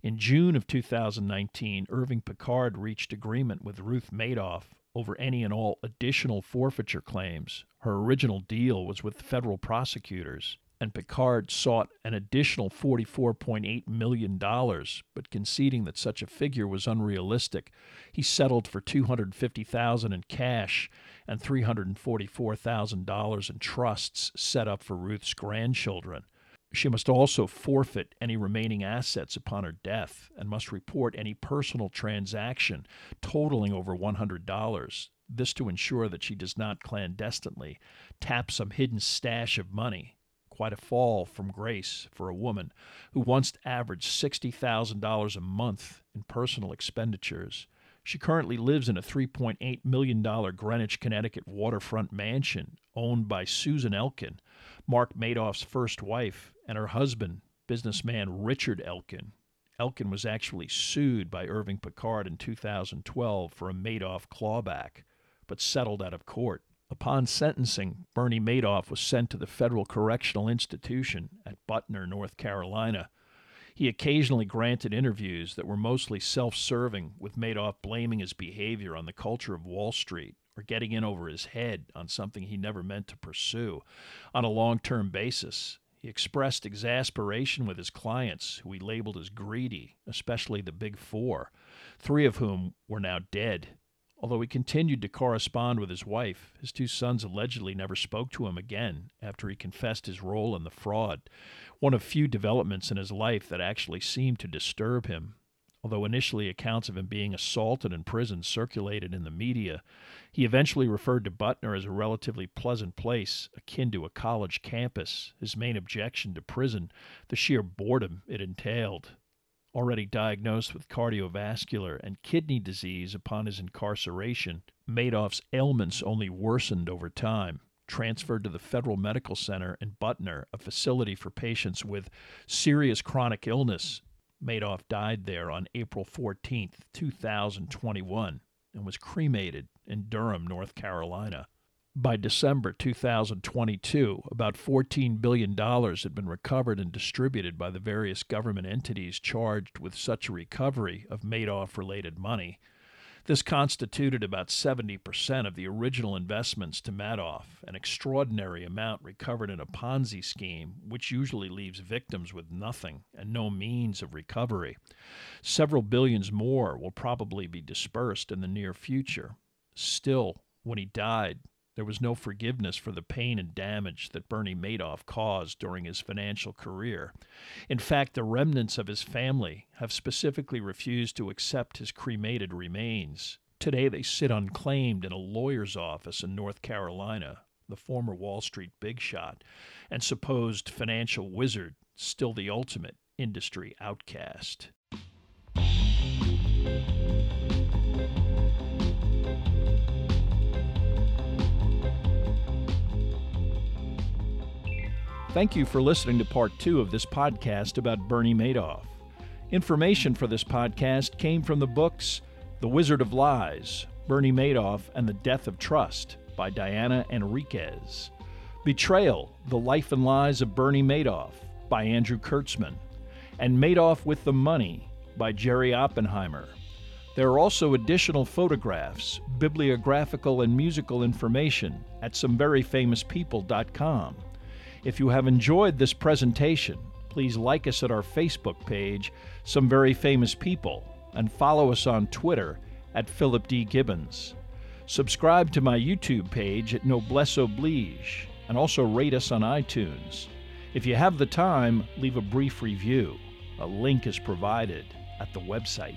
In June of 2019, Irving Picard reached agreement with Ruth Madoff over any and all additional forfeiture claims. Her original deal was with federal prosecutors and Picard sought an additional $44.8 million, but conceding that such a figure was unrealistic, he settled for 250,000 in cash and $344,000 in trusts set up for Ruth's grandchildren. She must also forfeit any remaining assets upon her death and must report any personal transaction totaling over $100. This to ensure that she does not clandestinely tap some hidden stash of money quite a fall from grace for a woman who once averaged $60,000 a month in personal expenditures. She currently lives in a $3.8 million Greenwich, Connecticut waterfront mansion owned by Susan Elkin, Mark Madoff's first wife, and her husband, businessman Richard Elkin. Elkin was actually sued by Irving Picard in 2012 for a Madoff clawback, but settled out of court. Upon sentencing, Bernie Madoff was sent to the Federal Correctional Institution at Butner, North Carolina. He occasionally granted interviews that were mostly self serving, with Madoff blaming his behavior on the culture of Wall Street or getting in over his head on something he never meant to pursue. On a long term basis, he expressed exasperation with his clients, who he labeled as greedy, especially the Big Four, three of whom were now dead. Although he continued to correspond with his wife, his two sons allegedly never spoke to him again after he confessed his role in the fraud, one of few developments in his life that actually seemed to disturb him. Although initially accounts of him being assaulted in prison circulated in the media, he eventually referred to Butner as a relatively pleasant place, akin to a college campus, his main objection to prison, the sheer boredom it entailed already diagnosed with cardiovascular and kidney disease upon his incarceration, Madoff's ailments only worsened over time. Transferred to the Federal Medical Center in Butner, a facility for patients with serious chronic illness, Madoff died there on April 14, 2021, and was cremated in Durham, North Carolina. By December 2022, about $14 billion had been recovered and distributed by the various government entities charged with such a recovery of Madoff related money. This constituted about 70% of the original investments to Madoff, an extraordinary amount recovered in a Ponzi scheme, which usually leaves victims with nothing and no means of recovery. Several billions more will probably be dispersed in the near future. Still, when he died, There was no forgiveness for the pain and damage that Bernie Madoff caused during his financial career. In fact, the remnants of his family have specifically refused to accept his cremated remains. Today, they sit unclaimed in a lawyer's office in North Carolina, the former Wall Street big shot and supposed financial wizard, still the ultimate industry outcast. Thank you for listening to part two of this podcast about Bernie Madoff. Information for this podcast came from the books The Wizard of Lies, Bernie Madoff, and the Death of Trust by Diana Henriques, Betrayal The Life and Lies of Bernie Madoff by Andrew Kirtzman, and Madoff with the Money by Jerry Oppenheimer. There are also additional photographs, bibliographical, and musical information at someveryfamouspeople.com. If you have enjoyed this presentation, please like us at our Facebook page, Some Very Famous People, and follow us on Twitter at Philip D. Gibbons. Subscribe to my YouTube page at Noblesse Oblige, and also rate us on iTunes. If you have the time, leave a brief review. A link is provided at the website.